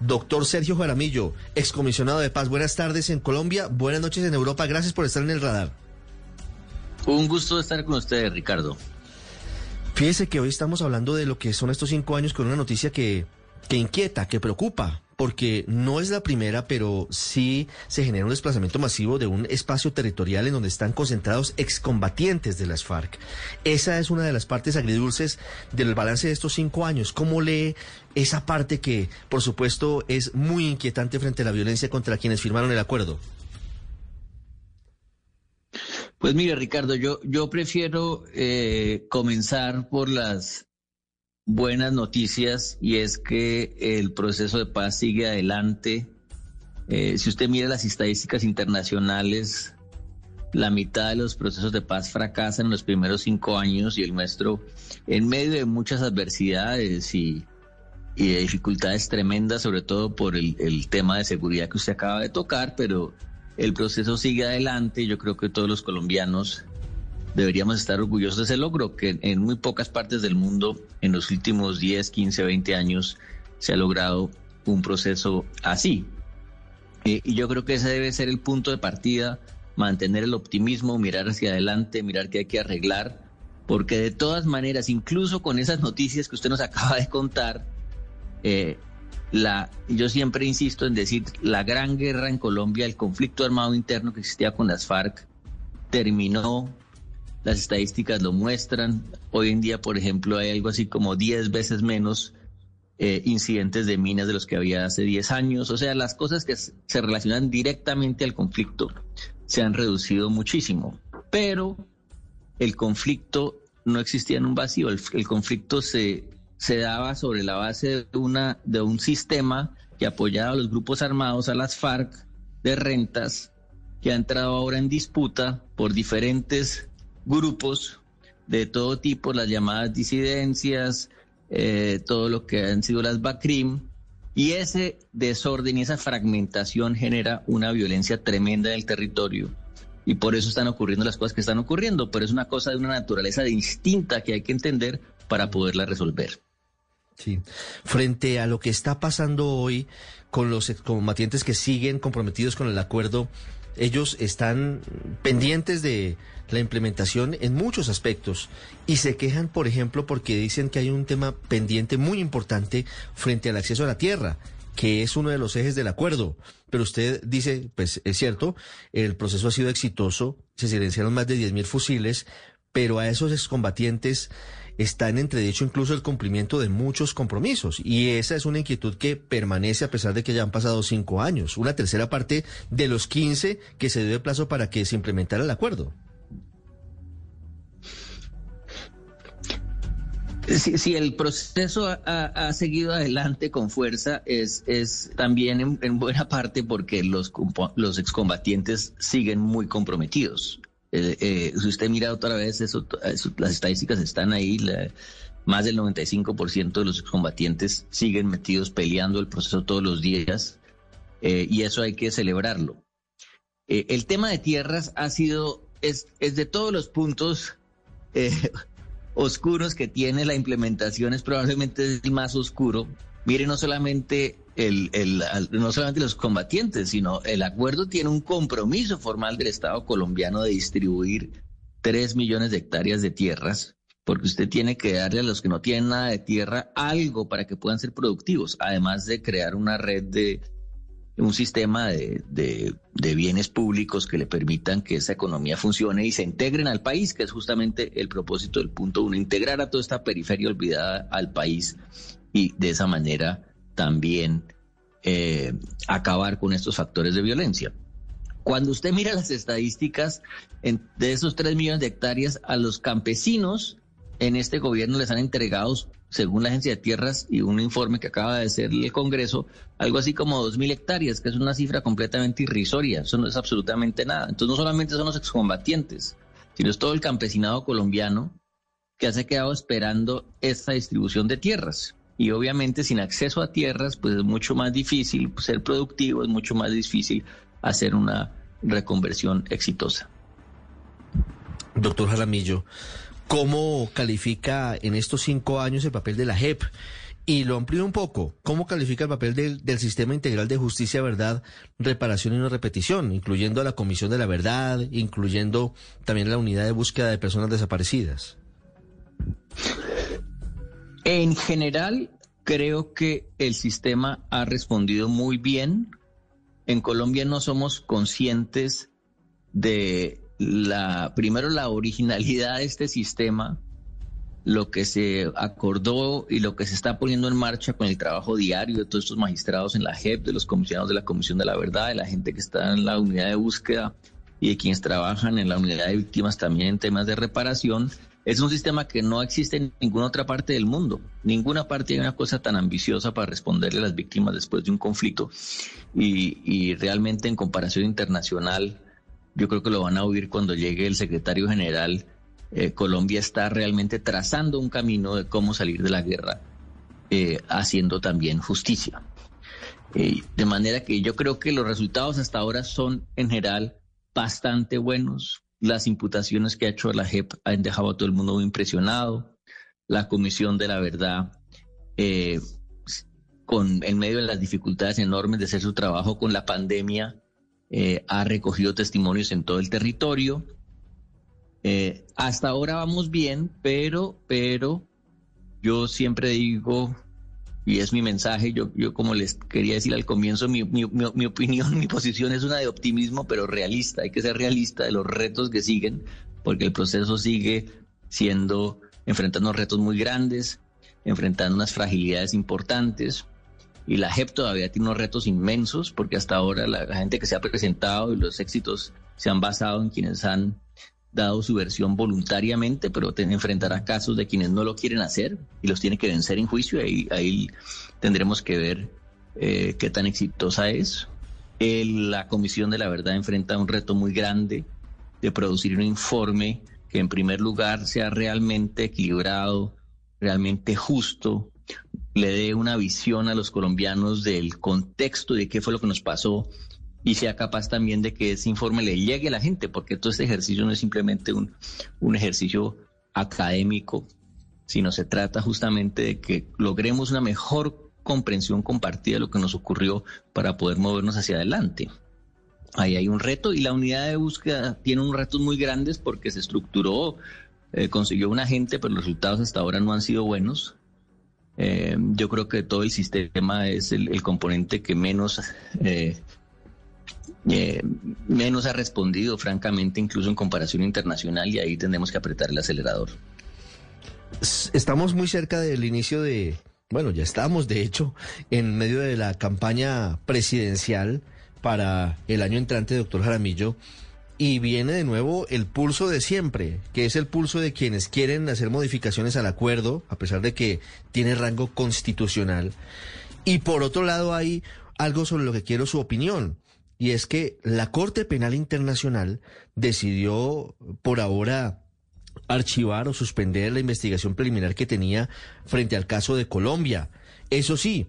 Doctor Sergio Jaramillo, excomisionado de paz. Buenas tardes en Colombia, buenas noches en Europa. Gracias por estar en el radar. Un gusto estar con ustedes, Ricardo. Fíjese que hoy estamos hablando de lo que son estos cinco años con una noticia que, que inquieta, que preocupa, porque no es la primera, pero sí se genera un desplazamiento masivo de un espacio territorial en donde están concentrados excombatientes de las FARC. Esa es una de las partes agridulces del balance de estos cinco años. ¿Cómo lee esa parte que, por supuesto, es muy inquietante frente a la violencia contra quienes firmaron el acuerdo? Pues mire, Ricardo, yo, yo prefiero eh, comenzar por las buenas noticias y es que el proceso de paz sigue adelante. Eh, si usted mira las estadísticas internacionales, la mitad de los procesos de paz fracasan en los primeros cinco años y el nuestro, en medio de muchas adversidades y, y de dificultades tremendas, sobre todo por el, el tema de seguridad que usted acaba de tocar, pero el proceso sigue adelante. Yo creo que todos los colombianos deberíamos estar orgullosos de ese logro, que en muy pocas partes del mundo en los últimos 10, 15, 20 años se ha logrado un proceso así. Eh, y yo creo que ese debe ser el punto de partida, mantener el optimismo, mirar hacia adelante, mirar qué hay que arreglar, porque de todas maneras, incluso con esas noticias que usted nos acaba de contar, eh, la, yo siempre insisto en decir, la gran guerra en Colombia, el conflicto armado interno que existía con las FARC, terminó, las estadísticas lo muestran, hoy en día, por ejemplo, hay algo así como 10 veces menos eh, incidentes de minas de los que había hace 10 años, o sea, las cosas que se relacionan directamente al conflicto se han reducido muchísimo, pero el conflicto no existía en un vacío, el conflicto se se daba sobre la base de, una, de un sistema que apoyaba a los grupos armados, a las FARC, de rentas, que ha entrado ahora en disputa por diferentes grupos de todo tipo, las llamadas disidencias, eh, todo lo que han sido las BACRIM, y ese desorden y esa fragmentación genera una violencia tremenda en el territorio. Y por eso están ocurriendo las cosas que están ocurriendo, pero es una cosa de una naturaleza distinta que hay que entender para poderla resolver. Sí. Frente a lo que está pasando hoy con los excombatientes que siguen comprometidos con el acuerdo, ellos están pendientes de la implementación en muchos aspectos y se quejan, por ejemplo, porque dicen que hay un tema pendiente muy importante frente al acceso a la tierra, que es uno de los ejes del acuerdo. Pero usted dice, pues es cierto, el proceso ha sido exitoso, se silenciaron más de 10.000 fusiles, pero a esos excombatientes está en entredicho incluso el cumplimiento de muchos compromisos. Y esa es una inquietud que permanece a pesar de que ya han pasado cinco años, una tercera parte de los 15 que se dio de plazo para que se implementara el acuerdo. Si, el proceso ha, seguido adelante con fuerza, es, es también en, buena parte porque los, los excombatientes siguen muy comprometidos. Eh, eh, si usted mira otra vez, eso, las estadísticas están ahí. más del 95% de los combatientes siguen metidos peleando el proceso todos los días eh, y eso hay que celebrarlo. el tema de tierras ha sido, es de todos los puntos oscuros que tiene la implementación, es probablemente el más oscuro. Mire, no solamente el, el, no solamente los combatientes, sino el acuerdo tiene un compromiso formal del Estado colombiano de distribuir tres millones de hectáreas de tierras, porque usted tiene que darle a los que no tienen nada de tierra algo para que puedan ser productivos, además de crear una red de un sistema de, de, de bienes públicos que le permitan que esa economía funcione y se integren al país, que es justamente el propósito del punto uno, integrar a toda esta periferia olvidada al país y de esa manera también eh, acabar con estos factores de violencia. Cuando usted mira las estadísticas de esos 3 millones de hectáreas, a los campesinos en este gobierno les han entregado según la Agencia de Tierras y un informe que acaba de hacer el Congreso, algo así como 2.000 hectáreas, que es una cifra completamente irrisoria. Eso no es absolutamente nada. Entonces, no solamente son los excombatientes, sino es todo el campesinado colombiano que se ha quedado esperando esta distribución de tierras. Y obviamente sin acceso a tierras, pues es mucho más difícil ser productivo, es mucho más difícil hacer una reconversión exitosa. Doctor Jaramillo, ¿cómo califica en estos cinco años el papel de la JEP? Y lo amplío un poco. ¿Cómo califica el papel del, del, Sistema Integral de Justicia, Verdad, Reparación y No Repetición, incluyendo a la Comisión de la Verdad, incluyendo también la Unidad de Búsqueda de Personas Desaparecidas? En general, creo que el sistema ha respondido muy bien. En Colombia no somos conscientes de la, primero, la originalidad de este sistema, lo que se acordó y lo que se está poniendo en marcha con el trabajo diario de todos estos magistrados en la JEP, de los comisionados de la Comisión de la Verdad, de la gente que está en la unidad de búsqueda y de quienes trabajan en la unidad de víctimas también en temas de reparación. Es un sistema que no existe en ninguna otra parte del mundo. Ninguna parte hay una cosa tan ambiciosa para responderle a las víctimas después de un conflicto. Y, y realmente en comparación internacional, yo creo que lo van a oír cuando llegue el secretario general. Eh, Colombia está realmente trazando un camino de cómo salir de la guerra, eh, haciendo también justicia. Eh, de manera que yo creo que los resultados hasta ahora son en general bastante buenos. Las imputaciones que ha hecho la JEP han dejado a todo el mundo muy impresionado. La Comisión de la Verdad, con, en medio de las dificultades enormes de hacer su trabajo con la pandemia, eh, ha recogido testimonios en todo el territorio. Eh, hasta ahora vamos bien, pero, pero yo siempre digo, y es mi mensaje, yo, yo como les quería decir al comienzo, mi, mi, mi, opinión, mi posición es una de optimismo, pero realista. Hay que ser realista de los retos que siguen, porque el proceso sigue siendo, enfrentando retos muy grandes, enfrentando unas fragilidades importantes y la JEP todavía tiene unos retos inmensos porque hasta ahora la, gente que se ha presentado y los éxitos se han basado en quienes han dado su versión voluntariamente, pero enfrentará casos de quienes no lo quieren hacer y los tiene que vencer en juicio. Ahí, ahí tendremos que ver eh, qué tan exitosa es. la Comisión de la Verdad enfrenta un reto muy grande de producir un informe que en primer lugar sea realmente equilibrado, realmente justo, le dé una visión a los colombianos del contexto de qué fue lo que nos pasó y sea capaz también de que ese informe le llegue a la gente, porque todo este ejercicio no es simplemente un, un ejercicio académico, sino se trata justamente de que logremos una mejor comprensión compartida de lo que nos ocurrió para poder movernos hacia adelante. Ahí hay un reto y la unidad de búsqueda tiene unos retos muy grandes porque se estructuró, eh, consiguió un agente, pero los resultados hasta ahora no han sido buenos. Eh, yo creo que todo el sistema es el, componente que menos, eh, eh, menos ha respondido, francamente, incluso en comparación internacional, y ahí tendremos que apretar el acelerador. Estamos muy cerca del inicio de, bueno, ya estamos, de hecho, en medio de la campaña presidencial para el año entrante, doctor Jaramillo. Y viene de nuevo el pulso de siempre, que es el pulso de quienes quieren hacer modificaciones al acuerdo, a pesar de que tiene rango constitucional. Y por otro lado hay algo sobre lo que quiero su opinión, y es que la Corte Penal Internacional decidió por ahora archivar o suspender la investigación preliminar que tenía frente al caso de Colombia. Eso sí,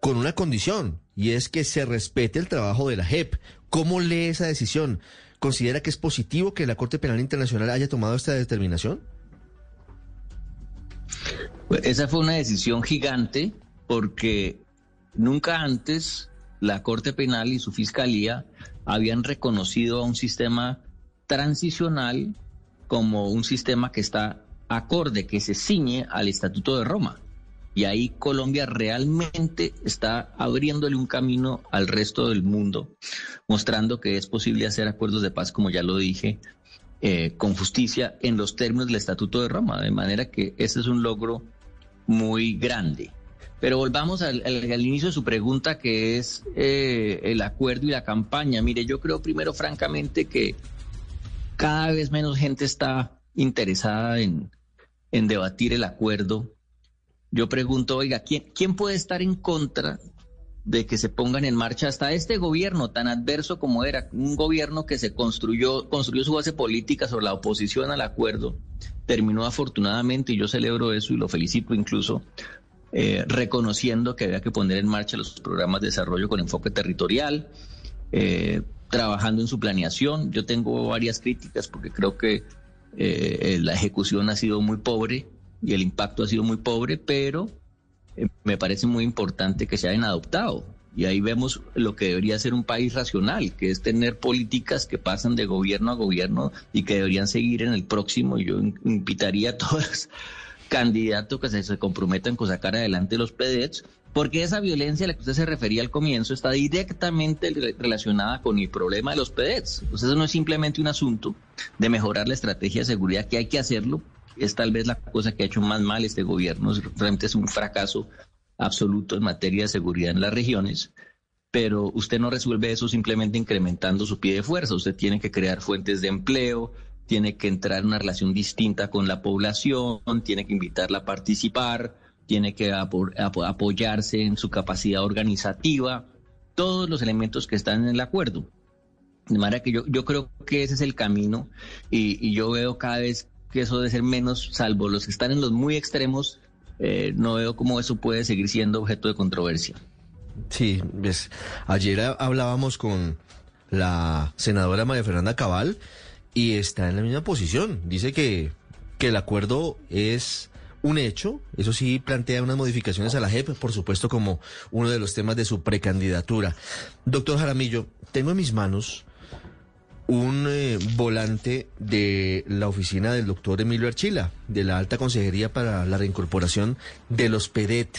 con una condición, y es que se respete el trabajo de la JEP. ¿Cómo lee esa decisión? ¿Considera que es positivo que la Corte Penal Internacional haya tomado esta determinación? Esa fue una decisión gigante porque nunca antes la Corte Penal y su Fiscalía habían reconocido a un sistema transicional como un sistema que está acorde, que se ciñe al Estatuto de Roma. Y ahí Colombia realmente está abriéndole un camino al resto del mundo, mostrando que es posible hacer acuerdos de paz, como ya lo dije, eh, con justicia en los términos del Estatuto de Roma. De manera que ese es un logro muy grande. Pero volvamos al, inicio de su pregunta, que es eh, el acuerdo y la campaña. Mire, yo creo primero, francamente, que cada vez menos gente está interesada en, en debatir el acuerdo yo pregunto, oiga, ¿quién, ¿quién puede estar en contra de que se pongan en marcha hasta este gobierno tan adverso como era, un gobierno que se construyó, construyó su base política sobre la oposición al acuerdo, terminó afortunadamente, y yo celebro eso y lo felicito incluso, eh, reconociendo que había que poner en marcha los programas de desarrollo con enfoque territorial, eh, trabajando en su planeación. Yo tengo varias críticas porque creo que eh, la ejecución ha sido muy pobre y el impacto ha sido muy pobre, pero eh, me parece muy importante que se hayan adoptado. Y ahí vemos lo que debería ser un país racional, que es tener políticas que pasan de gobierno a gobierno y que deberían seguir en el próximo. Yo invitaría a todos los candidatos que se, comprometan con sacar adelante los PDETs, porque esa violencia a la que usted se refería al comienzo está directamente relacionada con el problema de los PDETs. Entonces, eso no es simplemente un asunto de mejorar la estrategia de seguridad, que hay que hacerlo, es tal vez la cosa que ha hecho más mal este gobierno. Realmente es un fracaso absoluto en materia de seguridad en las regiones, pero usted no resuelve eso simplemente incrementando su pie de fuerza. Usted tiene que crear fuentes de empleo, tiene que entrar en una relación distinta con la población, tiene que invitarla a participar, tiene que apoyarse en su capacidad organizativa, todos los elementos que están en el acuerdo. De manera que yo, yo creo que ese es el camino y, yo veo cada vez que eso debe ser menos, salvo los que están en los muy extremos, eh, no veo cómo eso puede seguir siendo objeto de controversia. Sí, ves, ayer hablábamos con la senadora María Fernanda Cabal y está en la misma posición. Dice que, que el acuerdo es un hecho, eso sí plantea unas modificaciones a la JEP, por supuesto como uno de los temas de su precandidatura. Doctor Jaramillo, tengo en mis manos un eh, volante de la oficina del doctor Emilio Archila, de la Alta Consejería para la Reincorporación de los PEDET.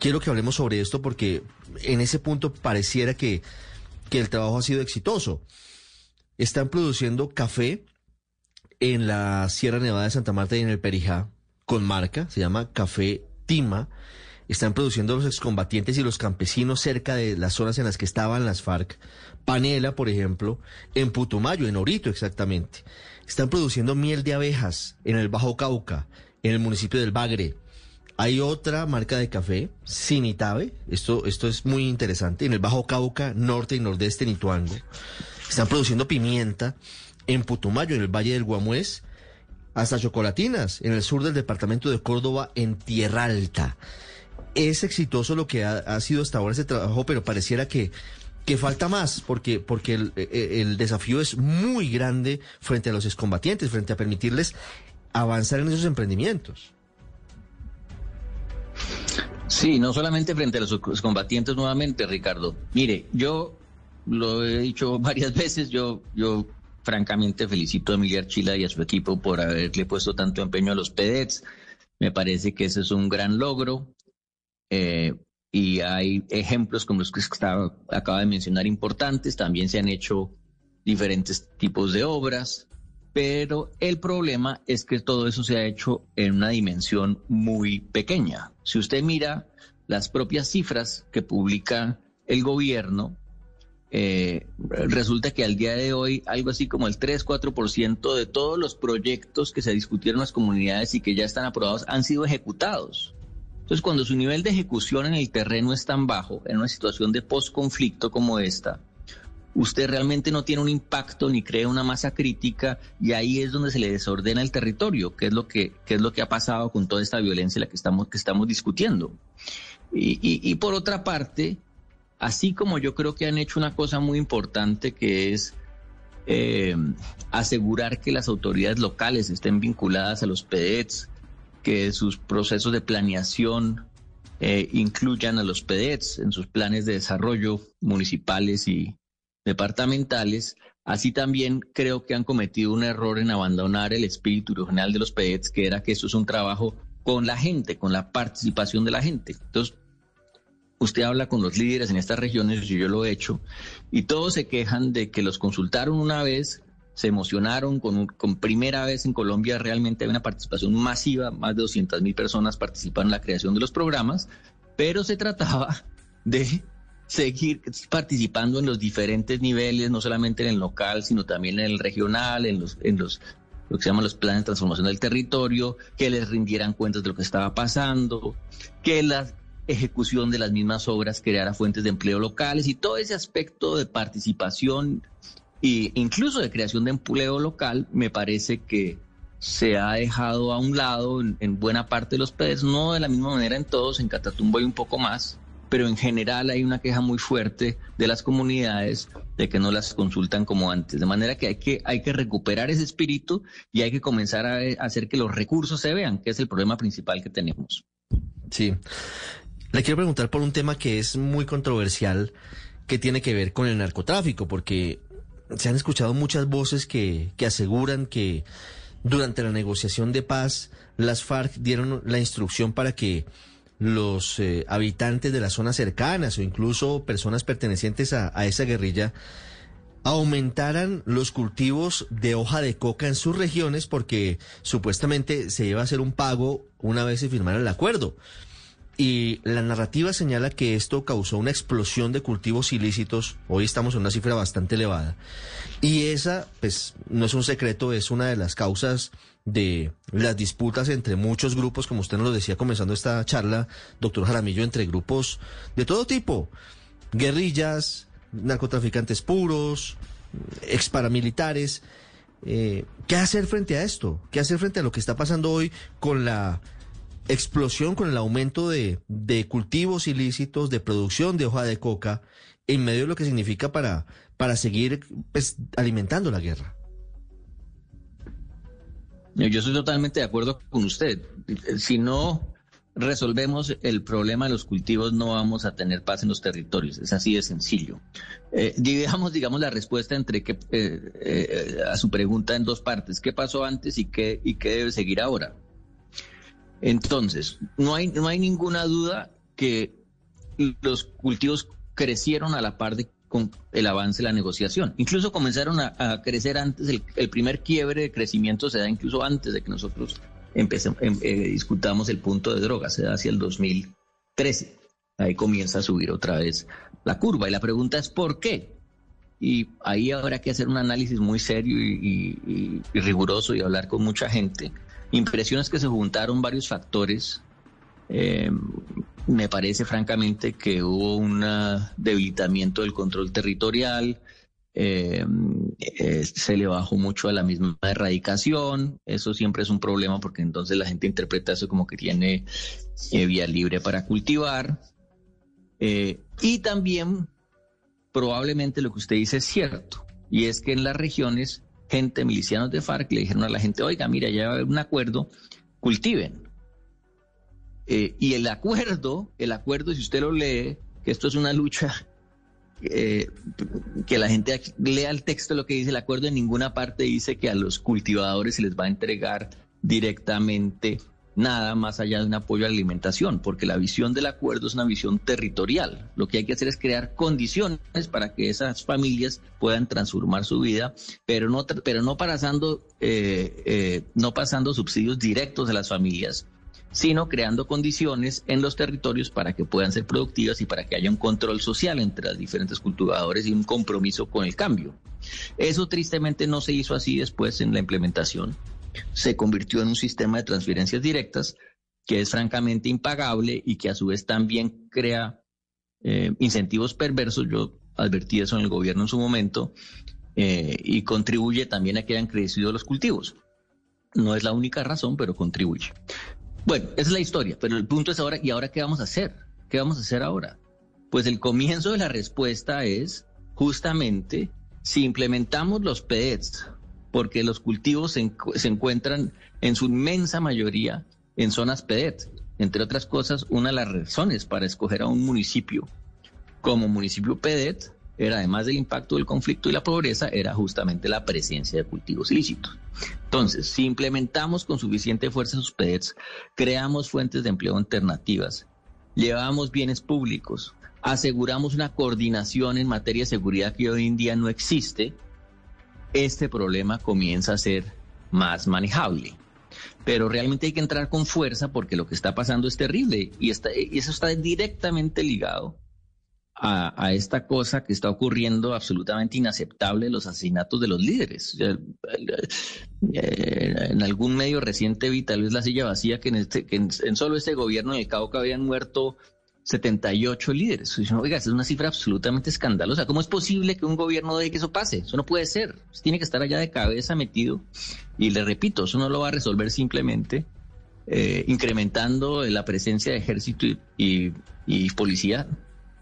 Quiero que hablemos sobre esto porque en ese punto pareciera que, que el trabajo ha sido exitoso. Están produciendo café en la Sierra Nevada de Santa Marta y en el Perijá, con marca, se llama Café Tima. Están produciendo los excombatientes y los campesinos cerca de las zonas en las que estaban las FARC Panela, por ejemplo, en Putumayo, en Orito exactamente. Están produciendo miel de abejas en el Bajo Cauca, en el municipio del Bagre. Hay otra marca de café, Sinitabe, esto, esto es muy interesante, en el Bajo Cauca, norte y nordeste en Ituango. Están produciendo pimienta en Putumayo, en el Valle del Guamués, hasta chocolatinas en el sur del departamento de Córdoba, en Tierra Alta. Es exitoso lo que ha, sido hasta ahora ese trabajo, pero pareciera que que falta más, porque, porque el, el, desafío es muy grande frente a los excombatientes, frente a permitirles avanzar en esos emprendimientos. Sí, no solamente frente a los excombatientes nuevamente, Ricardo. Mire, yo lo he dicho varias veces, yo, yo francamente felicito a Miguel Chila y a su equipo por haberle puesto tanto empeño a los PEDETs. Me parece que ese es un gran logro. Eh, y hay ejemplos como los que acaba de mencionar importantes, también se han hecho diferentes tipos de obras, pero el problema es que todo eso se ha hecho en una dimensión muy pequeña. Si usted mira las propias cifras que publica el gobierno, eh, resulta que al día de hoy algo así como el 3-4% de todos los proyectos que se discutieron en las comunidades y que ya están aprobados han sido ejecutados. Entonces, cuando su nivel de ejecución en el terreno es tan bajo, en una situación de post-conflicto como esta, usted realmente no tiene un impacto ni crea una masa crítica y ahí es donde se le desordena el territorio, que es lo que, es lo que ha pasado con toda esta violencia la que estamos, que estamos discutiendo. Y, por otra parte, así como yo creo que han hecho una cosa muy importante que es eh, asegurar que las autoridades locales estén vinculadas a los PEDETs, que sus procesos de planeación eh, incluyan a los PEDETs en sus planes de desarrollo municipales y departamentales. Así también creo que han cometido un error en abandonar el espíritu original de los PEDETs, que era que esto es un trabajo con la gente, con la participación de la gente. Entonces, usted habla con los líderes en estas regiones, y yo lo he hecho, y todos se quejan de que los consultaron una vez, se emocionaron con, con primera vez en Colombia realmente hay una participación masiva, más de 200 mil personas participaron en la creación de los programas, pero se trataba de seguir participando en los diferentes niveles, no solamente en el local, sino también en el regional, en los, en los lo que se llaman los planes de transformación del territorio, que les rindieran cuentas de lo que estaba pasando, que la ejecución de las mismas obras creara fuentes de empleo locales y todo ese aspecto de participación e incluso de creación de empleo local me parece que se ha dejado a un lado en, buena parte de los PEDs, no de la misma manera en todos, en Catatumbo hay un poco más, pero en general hay una queja muy fuerte de las comunidades de que no las consultan como antes. De manera que hay que, hay que recuperar ese espíritu y hay que comenzar a, hacer que los recursos se vean, que es el problema principal que tenemos. Sí. Le quiero preguntar por un tema que es muy controversial, que tiene que ver con el narcotráfico, porque se han escuchado muchas voces que, que aseguran que durante la negociación de paz las FARC dieron la instrucción para que los eh, habitantes de las zonas cercanas o incluso personas pertenecientes a, esa guerrilla aumentaran los cultivos de hoja de coca en sus regiones porque supuestamente se iba a hacer un pago una vez se firmara el acuerdo. Y la narrativa señala que esto causó una explosión de cultivos ilícitos. Hoy estamos en una cifra bastante elevada. Y esa, pues, no es un secreto, es una de las causas de las disputas entre muchos grupos, como usted nos lo decía comenzando esta charla, doctor Jaramillo, entre grupos de todo tipo, guerrillas, narcotraficantes puros, ex paramilitares. Eh, ¿Qué hacer frente a esto? ¿Qué hacer frente a lo que está pasando hoy con la explosión, con el aumento de, de cultivos ilícitos, de producción de hoja de coca, en medio de lo que significa para, para seguir pues, alimentando la guerra? Yo estoy totalmente de acuerdo con usted. Si no resolvemos el problema de los cultivos, no vamos a tener paz en los territorios. Es así de sencillo. Eh, dividamos, digamos, la respuesta entre eh, eh, a su pregunta en dos partes. ¿Qué pasó antes y qué, y qué debe seguir ahora? Entonces, no hay, no hay ninguna duda que los cultivos crecieron a la par de con el avance de la negociación. Incluso comenzaron a, crecer antes, el, primer quiebre de crecimiento se da incluso antes de que nosotros empecemos, em, eh, discutamos el punto de droga, se da hacia el 2013. Ahí comienza a subir otra vez la curva y la pregunta es ¿por qué? Y ahí habrá que hacer un análisis muy serio y, y riguroso y hablar con mucha gente. Impresiones que se juntaron varios factores eh, me parece francamente que hubo un debilitamiento del control territorial, eh, eh, se le bajó mucho a la misma erradicación, eso siempre es un problema porque entonces la gente interpreta eso como que tiene vía libre para cultivar. y también probablemente lo que usted dice es cierto, y es que en las regiones, gente, milicianos de FARC le dijeron a la gente, oiga, mira, ya va a haber un acuerdo, cultiven. Eh, y el acuerdo, el acuerdo, si usted lo lee, que esto es una lucha, eh, que la gente lea el texto, lo que dice el acuerdo, en ninguna parte dice que a los cultivadores se les va a entregar directamente nada más allá de un apoyo a la alimentación, porque la visión del acuerdo es una visión territorial. Lo que hay que hacer es crear condiciones para que esas familias puedan transformar su vida, pero no, pero no pasando, eh, no pasando subsidios directos a las familias, sino creando condiciones en los territorios para que puedan ser productivas y para que haya un control social entre los diferentes cultivadores y un compromiso con el cambio. Eso tristemente no se hizo así después en la implementación. Se convirtió en un sistema de transferencias directas que es francamente impagable y que a su vez también crea eh, incentivos perversos. Yo advertí eso en el gobierno en su momento eh, y contribuye también a que hayan crecido los cultivos. No es la única razón, pero contribuye. Bueno, esa es la historia, pero el punto es ahora, ¿y ahora qué vamos a hacer? ¿Qué vamos a hacer ahora? Pues el comienzo de la respuesta es justamente si implementamos los PEDs, porque los cultivos se, encuentran en su inmensa mayoría en zonas PEDET. Entre otras cosas, una de las razones para escoger a un municipio como municipio PEDET era, además del impacto del conflicto y la pobreza, era justamente la presencia de cultivos ilícitos. Entonces, si implementamos con suficiente fuerza sus PEDs, creamos fuentes de empleo alternativas, llevamos bienes públicos, aseguramos una coordinación en materia de seguridad que hoy en día no existe, este problema comienza a ser más manejable. Pero realmente hay que entrar con fuerza porque lo que está pasando es terrible y, y eso está directamente ligado a, esta cosa que está ocurriendo absolutamente inaceptable, los asesinatos de los líderes. En algún medio reciente vi tal vez la silla vacía que en, este, que en, solo este gobierno en el Cauca habían muerto 78 líderes. Oiga, es una cifra absolutamente escandalosa. ¿Cómo es posible que un gobierno deje que eso pase? Eso no puede ser. tiene que estar allá de cabeza metido. Y le repito, eso no lo va a resolver simplemente eh, incrementando la presencia de ejército y, y policía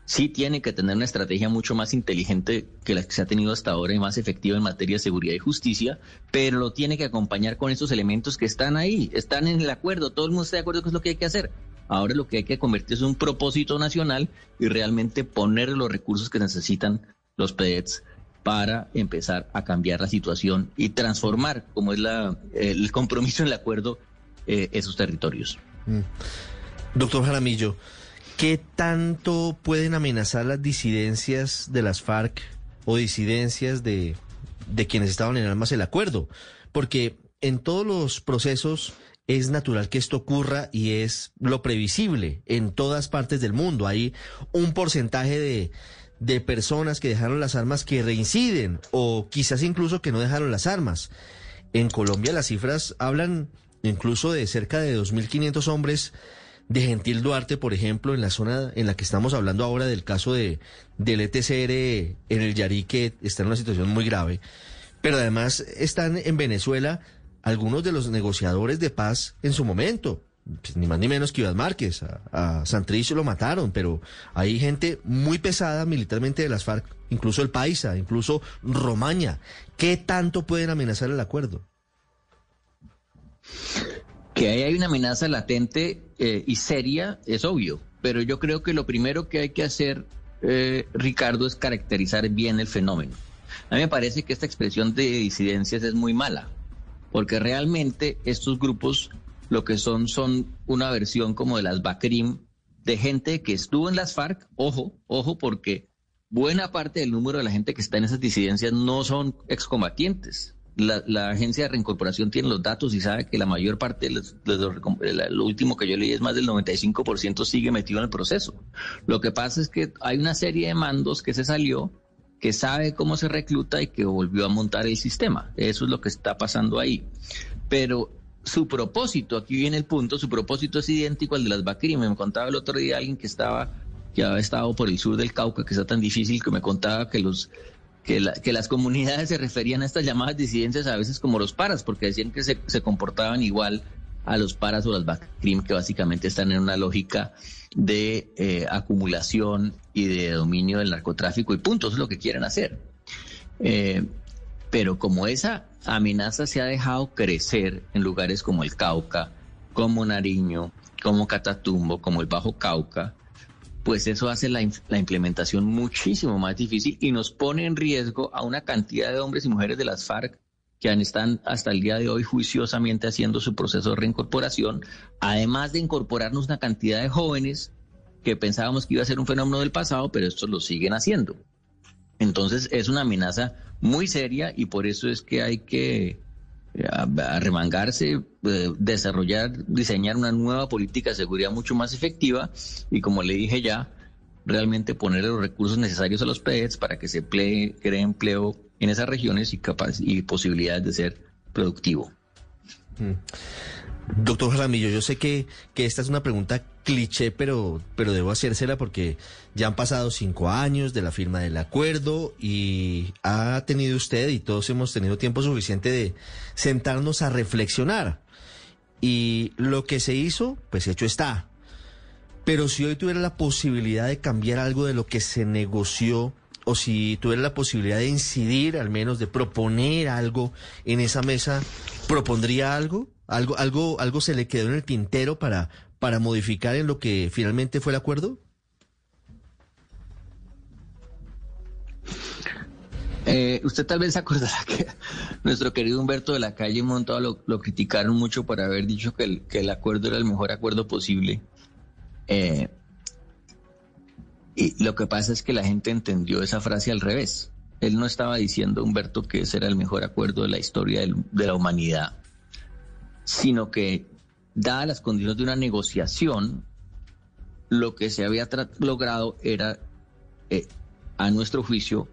sí tiene que tener una estrategia mucho más inteligente que la que se ha tenido hasta ahora y más efectiva en materia de seguridad y justicia, pero lo tiene que acompañar con esos elementos que están ahí, están en el acuerdo, todo el mundo está de acuerdo que es lo que hay que hacer. Ahora lo que hay que convertir es un propósito nacional y realmente poner los recursos que necesitan los PEDs para empezar a cambiar la situación y transformar, como es la, el compromiso en el acuerdo, eh, esos territorios. Mm. Doctor Jaramillo, ¿Qué tanto pueden amenazar las disidencias de las FARC o disidencias de, de quienes estaban en armas el acuerdo? Porque en todos los procesos es natural que esto ocurra y es lo previsible en todas partes del mundo. Hay un porcentaje de, de personas que dejaron las armas que reinciden o quizás incluso que no dejaron las armas. En Colombia las cifras hablan incluso de cerca de 2.500 hombres de Gentil Duarte, por ejemplo, en la zona en la que estamos hablando ahora del caso de, del ETCR en el Yarí, que está en una situación muy grave. Pero además están en Venezuela algunos de los negociadores de paz en su momento. Pues, ni más ni menos que Iván Márquez. A, a lo mataron, pero hay gente muy pesada militarmente de las FARC, incluso el Paisa, incluso Romaña. ¿Qué tanto pueden amenazar el acuerdo? Que ahí hay una amenaza latente eh, y seria es obvio, pero yo creo que lo primero que hay que hacer, eh, Ricardo, es caracterizar bien el fenómeno. A mí me parece que esta expresión de disidencias es muy mala, porque realmente estos grupos lo que son son una versión como de las BACRIM, de gente que estuvo en las FARC, ojo, ojo, porque buena parte del número de la gente que está en esas disidencias no son excombatientes la, agencia de reincorporación tiene los datos y sabe que la mayor parte de, los, lo último que yo leí es más del 95% sigue metido en el proceso. Lo que pasa es que hay una serie de mandos que se salió, que sabe cómo se recluta y que volvió a montar el sistema. Eso es lo que está pasando ahí. Pero su propósito, aquí viene el punto, su propósito es idéntico al de las Bacri. Me contaba el otro día alguien que estaba, que había estado por el sur del Cauca, que está tan difícil, que me contaba que los que, las comunidades se referían a estas llamadas disidencias a veces como los paras, porque decían que se, comportaban igual a los paras o las BACRIM, que básicamente están en una lógica de eh, acumulación y de dominio del narcotráfico y punto, eso es lo que quieren hacer. Eh, pero como esa amenaza se ha dejado crecer en lugares como el Cauca, como Nariño, como Catatumbo, como el Bajo Cauca, pues eso hace la, implementación muchísimo más difícil y nos pone en riesgo a una cantidad de hombres y mujeres de las FARC que están hasta el día de hoy juiciosamente haciendo su proceso de reincorporación, además de incorporarnos una cantidad de jóvenes que pensábamos que iba a ser un fenómeno del pasado, pero estos lo siguen haciendo. Entonces es una amenaza muy seria y por eso es que hay que arremangarse, eh, desarrollar, diseñar una nueva política de seguridad mucho más efectiva y como le dije ya, realmente poner los recursos necesarios a los PEDs para que se cree empleo en esas regiones y, capaz, y posibilidades de ser productivo. Mm. Doctor Jaramillo, yo sé que, que esta es una pregunta cliché, pero, pero debo hacérsela porque ya han pasado cinco años de la firma del acuerdo y ha tenido usted y todos hemos tenido tiempo suficiente de sentarnos a reflexionar. Y lo que se hizo, pues hecho está. Pero si hoy tuviera la posibilidad de cambiar algo de lo que se negoció, o si tuviera la posibilidad de incidir, al menos de proponer algo en esa mesa, ¿propondría algo? ¿Algo, algo, algo se le quedó en el tintero para, para modificar en lo que finalmente fue el acuerdo? Eh, usted tal vez se acordará que nuestro querido Humberto de la calle Montoya lo, lo criticaron mucho por haber dicho que el, que el, acuerdo era el mejor acuerdo posible. Eh, y lo que pasa es que la gente entendió esa frase al revés. Él no estaba diciendo, Humberto, que ese era el mejor acuerdo de la historia de la humanidad, sino que dadas las condiciones de una negociación, lo que se había logrado era a nuestro juicio,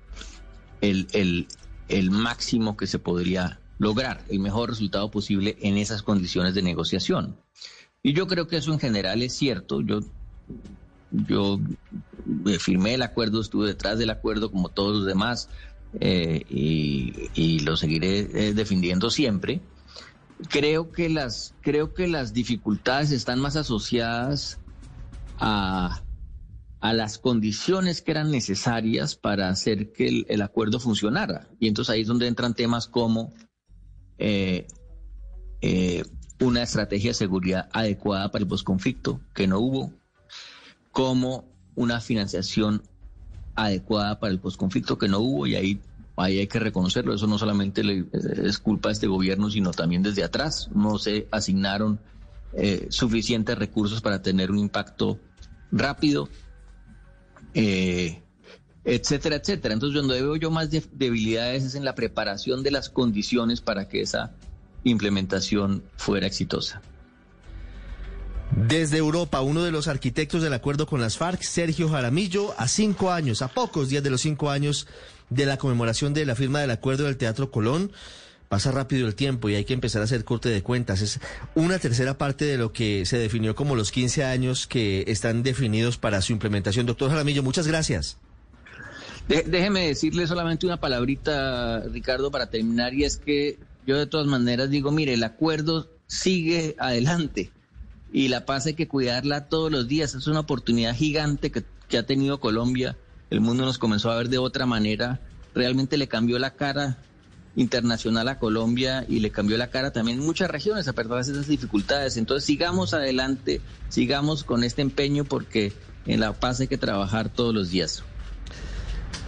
el, el, el máximo que se podría lograr, el mejor resultado posible en esas condiciones de negociación. Y yo creo que eso en general es cierto. Yo, yo eh, firmé el acuerdo, estuve detrás del acuerdo como todos los demás eh, y, lo seguiré eh, defendiendo siempre. Creo que las, creo que las dificultades están más asociadas a, a las condiciones que eran necesarias para hacer que el, acuerdo funcionara. Y entonces ahí es donde entran temas como una estrategia de seguridad adecuada para el posconflicto, que no hubo, como una financiación adecuada para el posconflicto, que no hubo, y ahí, ahí hay que reconocerlo. Eso no solamente es culpa de este gobierno, sino también desde atrás. No se asignaron eh, suficientes recursos para tener un impacto rápido, eh, etcétera, etcétera. Entonces, donde veo yo más debilidades es en la preparación de las condiciones para que esa implementación fuera exitosa. Desde Europa, uno de los arquitectos del acuerdo con las FARC, Sergio Jaramillo, a cinco años, a pocos días de los cinco años de la conmemoración de la firma del acuerdo del Teatro Colón, pasa rápido el tiempo y hay que empezar a hacer corte de cuentas. Es una tercera parte de lo que se definió como los 15 años que están definidos para su implementación. Doctor Jaramillo, muchas gracias. déjeme decirle solamente una palabrita, Ricardo, para terminar, y es que yo de todas maneras digo, mire, el acuerdo sigue adelante y la paz hay que cuidarla todos los días. Es una oportunidad gigante que, ha tenido Colombia. El mundo nos comenzó a ver de otra manera. Realmente le cambió la cara internacional a Colombia y le cambió la cara también en muchas regiones a pesar de esas dificultades. Entonces sigamos adelante, sigamos con este empeño porque en la paz hay que trabajar todos los días.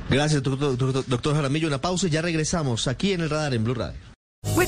Gracias, doctor, doctor, Jaramillo. Una pausa y ya regresamos aquí en el radar en Blue Radio.